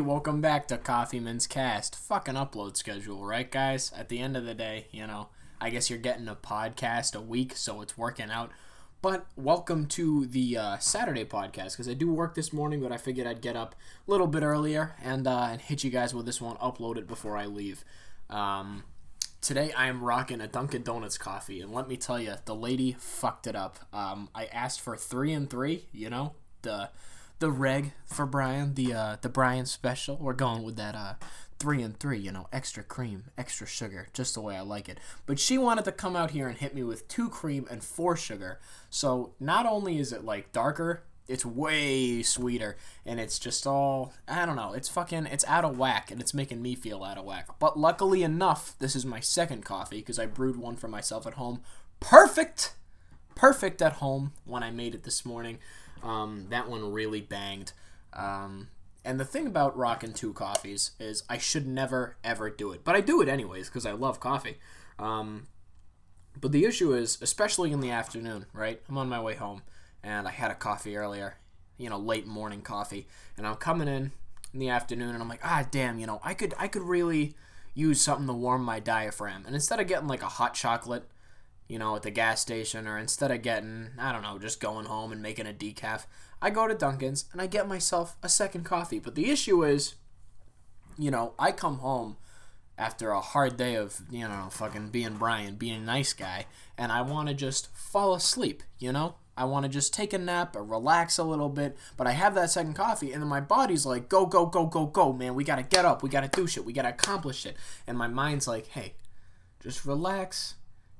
Welcome back to Coffeeman's Cast. Fucking upload schedule, right, guys? At the end of the day, you know, I guess you're getting a podcast a week, so it's working out. But welcome to the uh, Saturday podcast because I do work this morning, but I figured I'd get up a little bit earlier and uh, and hit you guys with this one, upload it before I leave. Um, today I am rocking a Dunkin' Donuts coffee, and let me tell you, the lady fucked it up. Um, I asked for three and three, you know, the the reg for Brian, the uh, the Brian special. We're going with that uh, three and three, you know, extra cream, extra sugar, just the way I like it. But she wanted to come out here and hit me with two cream and four sugar. So not only is it like darker, it's way sweeter, and it's just all I don't know. It's fucking it's out of whack, and it's making me feel out of whack. But luckily enough, this is my second coffee because I brewed one for myself at home. Perfect, perfect at home when I made it this morning. Um, that one really banged. Um, and the thing about rocking two coffees is I should never ever do it, but I do it anyways because I love coffee. Um, but the issue is, especially in the afternoon, right? I'm on my way home and I had a coffee earlier, you know, late morning coffee, and I'm coming in in the afternoon and I'm like, ah, damn, you know, I could I could really use something to warm my diaphragm, and instead of getting like a hot chocolate you know, at the gas station, or instead of getting, I don't know, just going home and making a decaf, I go to Dunkin's and I get myself a second coffee. But the issue is, you know, I come home after a hard day of, you know, fucking being Brian, being a nice guy, and I want to just fall asleep, you know? I want to just take a nap or relax a little bit, but I have that second coffee, and then my body's like, go, go, go, go, go, man. We got to get up. We got to do shit. We got to accomplish it. And my mind's like, hey, just relax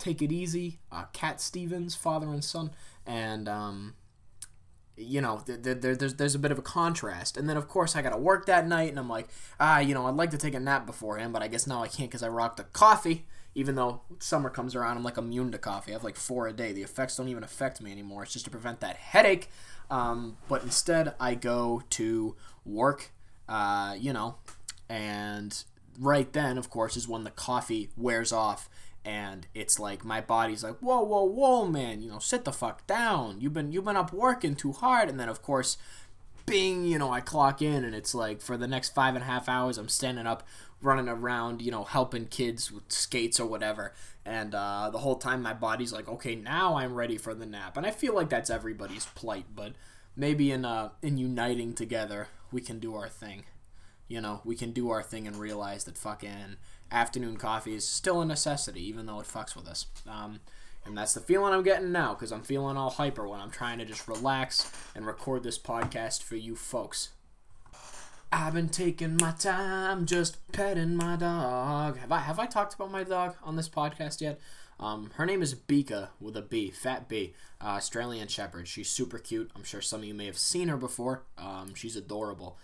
Take It Easy, uh, Cat Stevens, father and son, and um, you know, th- th- there's there's a bit of a contrast. And then of course I got to work that night, and I'm like, ah, you know, I'd like to take a nap beforehand, but I guess now I can't because I rocked a coffee. Even though summer comes around, I'm like immune to coffee. I have like four a day. The effects don't even affect me anymore. It's just to prevent that headache. Um, but instead, I go to work. Uh, you know, and right then, of course, is when the coffee wears off and it's like my body's like whoa whoa whoa man you know sit the fuck down. You've been you've been up working too hard. And then of course bing you know i clock in and it's like for the next five and a half hours i'm standing up running around you know helping kids with skates or whatever. And uh, the whole time my body's like okay now i'm ready for the nap. And i feel like that's everybody's plight but maybe in uh in uniting together we can do our thing. You know we can do our thing and realize that fucking afternoon coffee is still a necessity, even though it fucks with us. Um, and that's the feeling I'm getting now because I'm feeling all hyper when I'm trying to just relax and record this podcast for you folks. I've been taking my time, just petting my dog. Have I have I talked about my dog on this podcast yet? Um, her name is Bika with a B, Fat B, uh, Australian Shepherd. She's super cute. I'm sure some of you may have seen her before. Um, she's adorable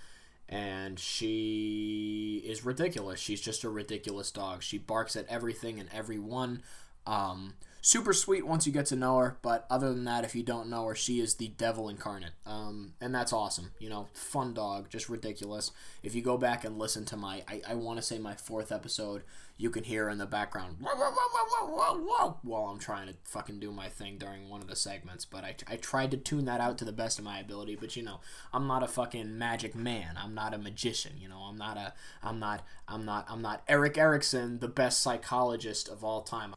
and she is ridiculous. She's just a ridiculous dog. She barks at everything and everyone. Um, super sweet once you get to know her, but other than that, if you don't know her, she is the devil incarnate. Um, and that's awesome. You know, fun dog, just ridiculous. If you go back and listen to my, I, I want to say my fourth episode, you can hear in the background whoa, whoa, whoa, while I'm trying to fucking do my thing during one of the segments. But I, I tried to tune that out to the best of my ability. But you know, I'm not a fucking magic man. I'm not a magician. You know, I'm not a, I'm not, I'm not, I'm not Erik Erikson, the best psychologist of all time.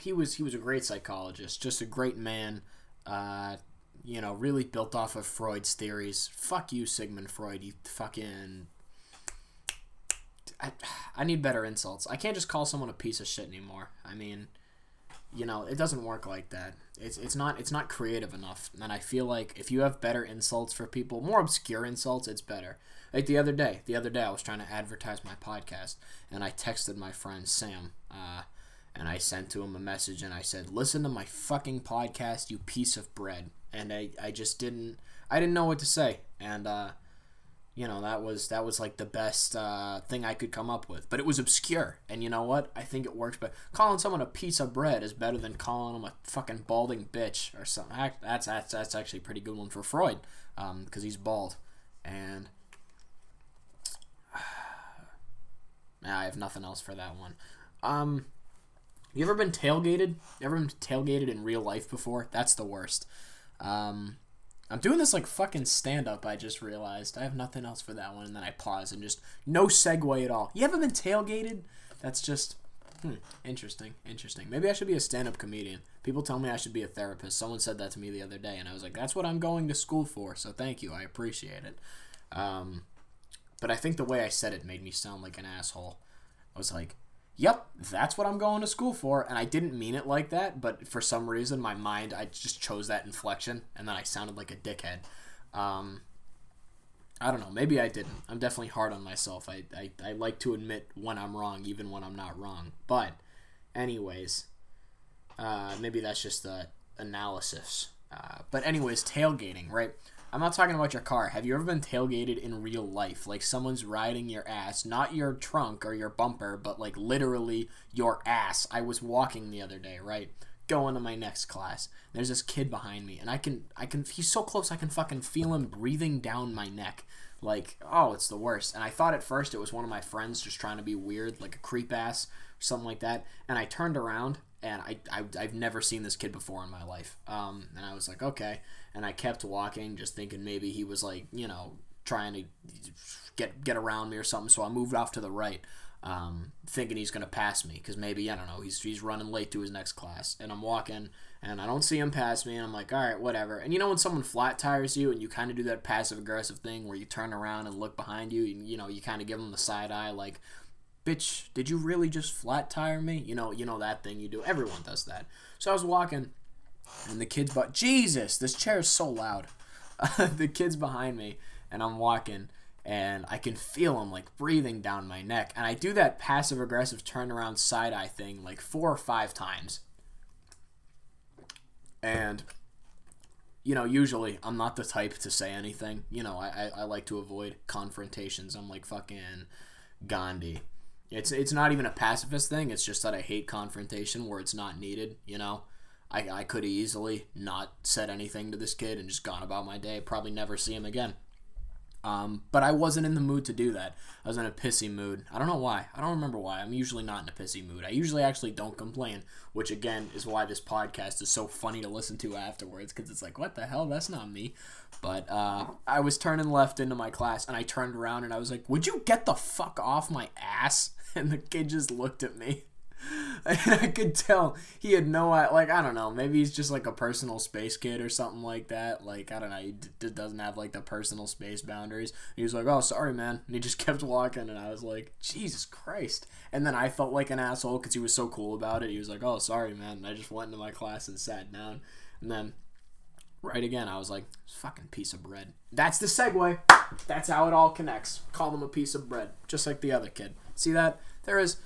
He was he was a great psychologist, just a great man. Uh, you know, really built off of Freud's theories. Fuck you, Sigmund Freud. You fucking I, I need better insults. I can't just call someone a piece of shit anymore. I mean, you know, it doesn't work like that. It's it's not it's not creative enough. And I feel like if you have better insults for people, more obscure insults, it's better. Like the other day, the other day I was trying to advertise my podcast, and I texted my friend Sam, uh, and I sent to him a message, and I said, "Listen to my fucking podcast, you piece of bread." And I I just didn't I didn't know what to say, and uh, you know that was that was like the best uh, thing I could come up with. But it was obscure, and you know what? I think it works. But calling someone a piece of bread is better than calling them a fucking balding bitch or something. That's that's that's actually a pretty good one for Freud, um, because he's bald, and I have nothing else for that one. Um, you ever been tailgated? Ever been tailgated in real life before? That's the worst. Um, I'm doing this like fucking stand up, I just realized. I have nothing else for that one, and then I pause and just no segue at all. You haven't been tailgated? That's just hmm, interesting, interesting. Maybe I should be a stand up comedian. People tell me I should be a therapist. Someone said that to me the other day, and I was like, that's what I'm going to school for, so thank you. I appreciate it. Um, but I think the way I said it made me sound like an asshole. I was like, yep, that's what I'm going to school for. And I didn't mean it like that, but for some reason, my mind, I just chose that inflection, and then I sounded like a dickhead. Um, I don't know. Maybe I didn't. I'm definitely hard on myself. I, I, I like to admit when I'm wrong, even when I'm not wrong. But, anyways, uh, maybe that's just the analysis. Uh, but, anyways, tailgating, right? I'm not talking about your car. Have you ever been tailgated in real life? Like someone's riding your ass, not your trunk or your bumper, but like literally your ass. I was walking the other day, right? Going to my next class. There's this kid behind me, and I can, I can, he's so close, I can fucking feel him breathing down my neck. Like, oh, it's the worst. And I thought at first it was one of my friends just trying to be weird, like a creep ass or something like that. And I turned around, and I, I I've never seen this kid before in my life. Um, and I was like, okay and I kept walking, just thinking maybe he was like, you know, trying to get get around me or something. So I moved off to the right, um, thinking he's gonna pass me because maybe I don't know he's he's running late to his next class, and I'm walking and I don't see him pass me, and I'm like, all right, whatever. And you know when someone flat tires you, and you kind of do that passive aggressive thing where you turn around and look behind you, and you know you kind of give them the side eye, like, bitch, did you really just flat tire me? You know, you know that thing you do. Everyone does that. So I was walking and the kids but Jesus, this chair is so loud. the kids behind me, and I'm walking, and I can feel them like breathing down my neck, and I do that passive aggressive turnaround side eye thing like four or five times. And you know, usually I'm not the type to say anything. You know, I, I, I like to avoid confrontations. I'm like fucking Gandhi. It's it's not even a pacifist thing. It's just that I hate confrontation where it's not needed. You know, I, I could easily not said anything to this kid and just gone about my day. Probably never see him again. Um, but I wasn't in the mood to do that. I was in a pissy mood. I don't know why. I don't remember why. I'm usually not in a pissy mood. I usually actually don't complain, which again is why this podcast is so funny to listen to afterwards because it's like, what the hell? That's not me. But uh, I was turning left into my class and I turned around and I was like, would you get the fuck off my ass? And the kid just looked at me. and I could tell he had no like I don't know maybe he's just like a personal space kid or something like that like I don't know he d- doesn't have like the personal space boundaries. He was like oh sorry man and he just kept walking and I was like Jesus Christ. And then I felt like an asshole because he was so cool about it. He was like oh sorry man and I just went into my class and sat down. And then right again I was like fucking piece of bread. That's the segue. That's how it all connects. Call him a piece of bread just like the other kid. See that? There is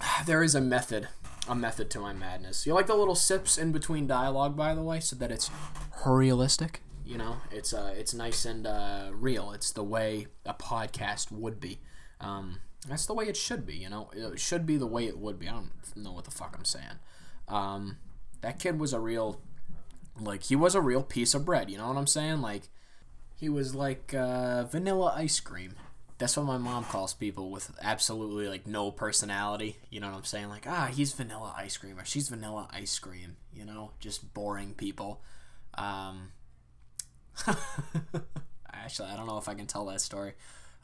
there is a method, a method to my madness. You like the little sips in between dialogue, by the way, so that it's realistic. You know, it's uh, it's nice and uh, real. It's the way a podcast would be. Um, that's the way it should be. You know, it should be the way it would be. I don't know what the fuck I'm saying. Um, that kid was a real, like, he was a real piece of bread. You know what I'm saying? Like, he was like uh, vanilla ice cream. That's what my mom calls people with absolutely like no personality. You know what I'm saying? Like, ah, he's vanilla ice cream or she's vanilla ice cream. You know, just boring people. Um, actually, I don't know if I can tell that story.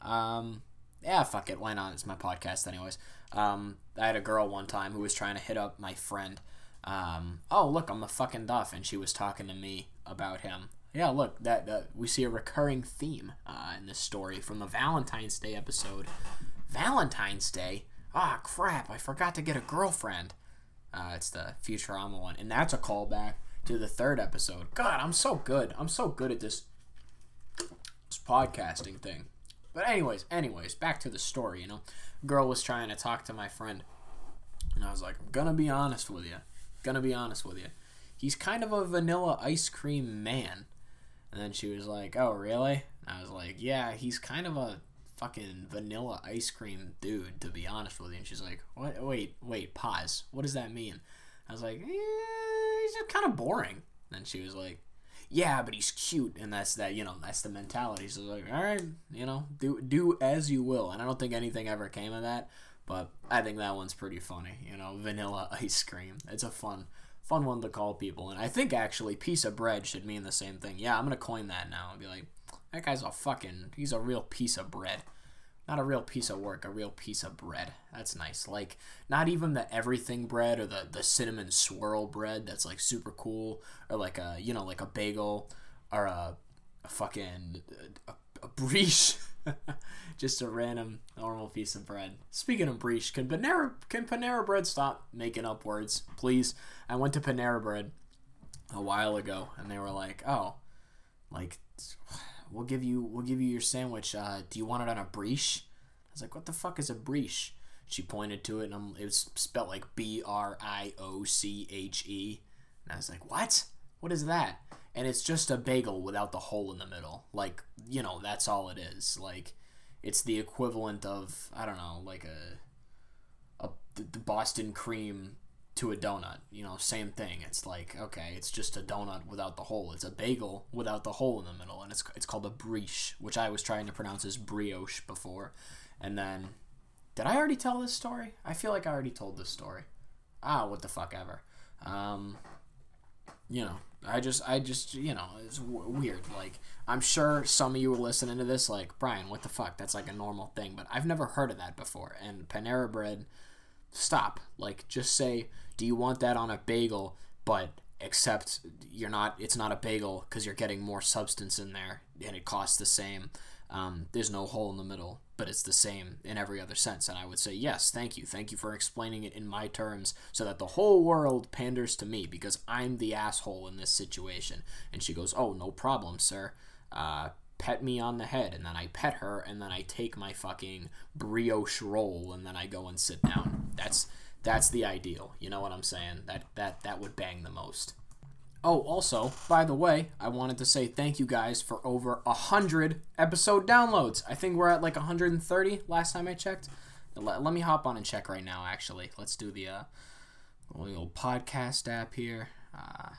Um, yeah, fuck it. Why not? It's my podcast, anyways. Um, I had a girl one time who was trying to hit up my friend. Um, oh, look, I'm a fucking duff. And she was talking to me about him yeah, look, that, that we see a recurring theme uh, in this story from the Valentine's Day episode. Valentine's Day? Ah, oh, crap! I forgot to get a girlfriend. Uh, it's the Futurama one, and that's a callback to the third episode. God, I'm so good. I'm so good at this, this podcasting thing. But anyways, anyways, back to the story. You know, girl was trying to talk to my friend, and I was like, I'm gonna be honest with you. Gonna be honest with you. He's kind of a vanilla ice cream man. And then she was like, "Oh, really?" And I was like, "Yeah, he's kind of a fucking vanilla ice cream dude, to be honest with you." And she's like, "What? Wait, wait, pause. What does that mean?" I was like, eh, "He's just kind of boring." And then she was like, "Yeah, but he's cute, and that's that. You know, that's the mentality." So I was like, "All right, you know, do do as you will." And I don't think anything ever came of that, but I think that one's pretty funny. You know, vanilla ice cream. It's a fun fun one to call people. And I think actually piece of bread should mean the same thing. Yeah, I'm gonna coin that now and be like, that guy's a fucking he's a real piece of bread. Not a real piece of work, a real piece of bread. That's nice. Like not even the everything bread or the, the cinnamon swirl bread that's like super cool or like a you know like a bagel or a, a fucking a, a brie. Just a random normal piece of bread. Speaking of brie, can Panera can Panera Bread stop making up words, please? I went to Panera Bread a while ago, and they were like, "Oh, like we'll give you we'll give you your sandwich. Uh, do you want it on a brie?" I was like, "What the fuck is a brie?" She pointed to it, and I'm, it was spelled like B R I O C H E, and I was like, "What? What is that?" and it's just a bagel without the hole in the middle. Like, you know, that's all it is. Like, it's the equivalent of I don't know, like a a the Boston cream to a donut. You know, same thing. It's like okay, it's just a donut without the hole. It's a bagel without the hole in the middle, and it's it's called a brioche, which I was trying to pronounce as brioche before. And then, did I already tell this story? I feel like I already told this story. Ah, what the fuck ever. Um, you know, I just, I just, you know, it's w- weird. Like, I'm sure some of you are listening to this, like, Brian, what the fuck? That's like a normal thing, but I've never heard of that before. And Panera Bread, stop. Like, just say, do you want that on a bagel? But except you're not, it's not a bagel because you're getting more substance in there and it costs the same. Um, there's no hole in the middle, but it's the same in every other sense. And I would say, yes, thank you. Thank you for explaining it in my terms so that the whole world panders to me because I'm the asshole in this situation. And she goes, oh, no problem, sir. Uh, pet me on the head. And then I pet her, and then I take my fucking brioche roll, and then I go and sit down. That's. That's the ideal. You know what I'm saying? That that that would bang the most. Oh, also, by the way, I wanted to say thank you guys for over a hundred episode downloads. I think we're at like 130 last time I checked. Let, let me hop on and check right now. Actually, let's do the uh, podcast app here. Uh,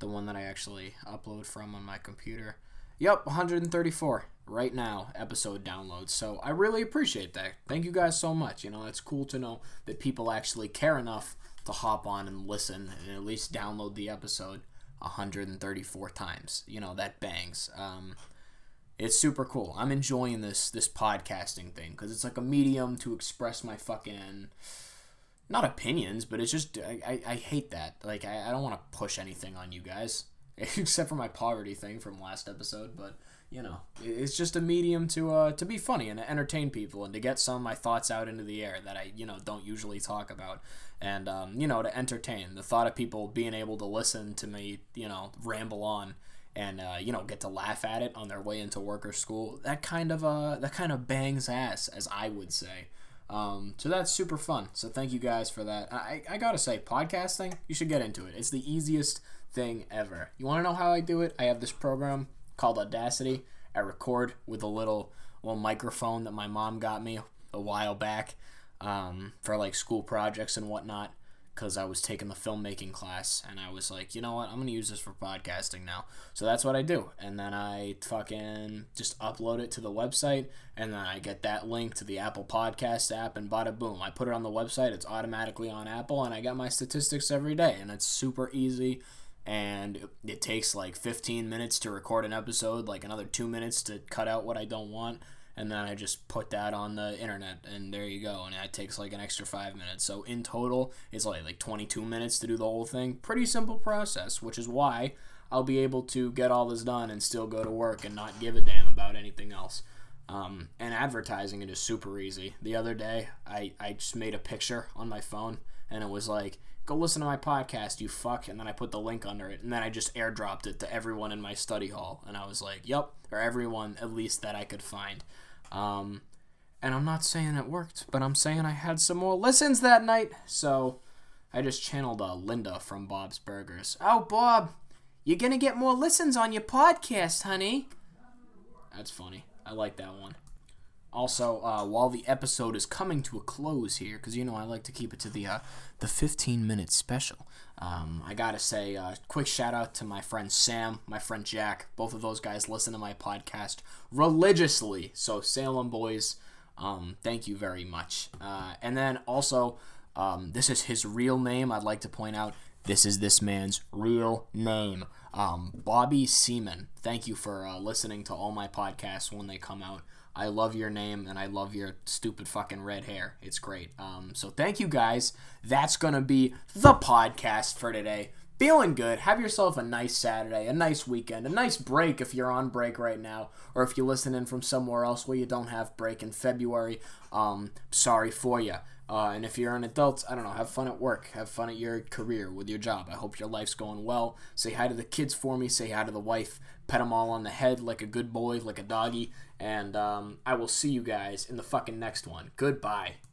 the one that I actually upload from on my computer. Yep, 134 right now episode downloads. So I really appreciate that. Thank you guys so much. You know, it's cool to know that people actually care enough to hop on and listen and at least download the episode 134 times. You know, that bangs. Um, it's super cool. I'm enjoying this this podcasting thing because it's like a medium to express my fucking not opinions, but it's just I, I, I hate that. Like I, I don't want to push anything on you guys except for my poverty thing from last episode, but you know, it's just a medium to uh, to be funny and to entertain people and to get some of my thoughts out into the air that I you know don't usually talk about, and um, you know to entertain. The thought of people being able to listen to me, you know, ramble on and uh, you know get to laugh at it on their way into work or school, that kind of uh, that kind of bangs ass, as I would say. Um, so that's super fun. So thank you guys for that. I, I gotta say, podcasting, you should get into it. It's the easiest thing ever. You want to know how I do it? I have this program called Audacity. I record with a little little microphone that my mom got me a while back um, for like school projects and whatnot because I was taking the filmmaking class and I was like, you know what, I'm gonna use this for podcasting now. So that's what I do, and then I fucking just upload it to the website, and then I get that link to the Apple Podcast app, and bada boom, I put it on the website. It's automatically on Apple, and I get my statistics every day, and it's super easy and it takes like 15 minutes to record an episode, like another two minutes to cut out what I don't want, and then I just put that on the internet, and there you go. And that takes like an extra five minutes. So in total, it's like like 22 minutes to do the whole thing. Pretty simple process, which is why I'll be able to get all this done and still go to work and not give a damn about anything else. Um, and advertising it is super easy. The other day, I, I just made a picture on my phone, and it was like go listen to my podcast, you fuck. And then I put the link under it. And then I just airdropped it to everyone in my study hall. And I was like, yep, or everyone at least that I could find. Um, and I'm not saying it worked, but I'm saying I had some more listens that night. So I just channeled uh, Linda from Bob's Burgers. Oh, Bob, you're going to get more listens on your podcast, honey. That's funny. I like that one. Also, uh, while the episode is coming to a close here, because you know I like to keep it to the uh, the 15 minute special, um, I gotta say, uh, quick shout out to my friend Sam, my friend Jack. Both of those guys listen to my podcast religiously. So Salem boys, um, thank you very much. Uh, and then also, um, this is his real name. I'd like to point out This is this man's real name. Um, Bobby Seaman. Thank you for uh, listening to all my podcasts when they come out. I love your name and I love your stupid fucking red hair. It's great. Um, so thank you guys. That's going to be the podcast for today. Feeling good. Have yourself a nice Saturday, a nice weekend, a nice break if you're on break right now, or if you're listening from somewhere else where you don't have break in February. Um, sorry for you. Uh, and if you're an adult, I don't know, have fun at work, have fun at your career with your job. I hope your life's going well. Say hi to the kids for me, say hi to the wife, pet them all on the head like a good boy, like a doggy. And um, I will see you guys in the fucking next one. Goodbye.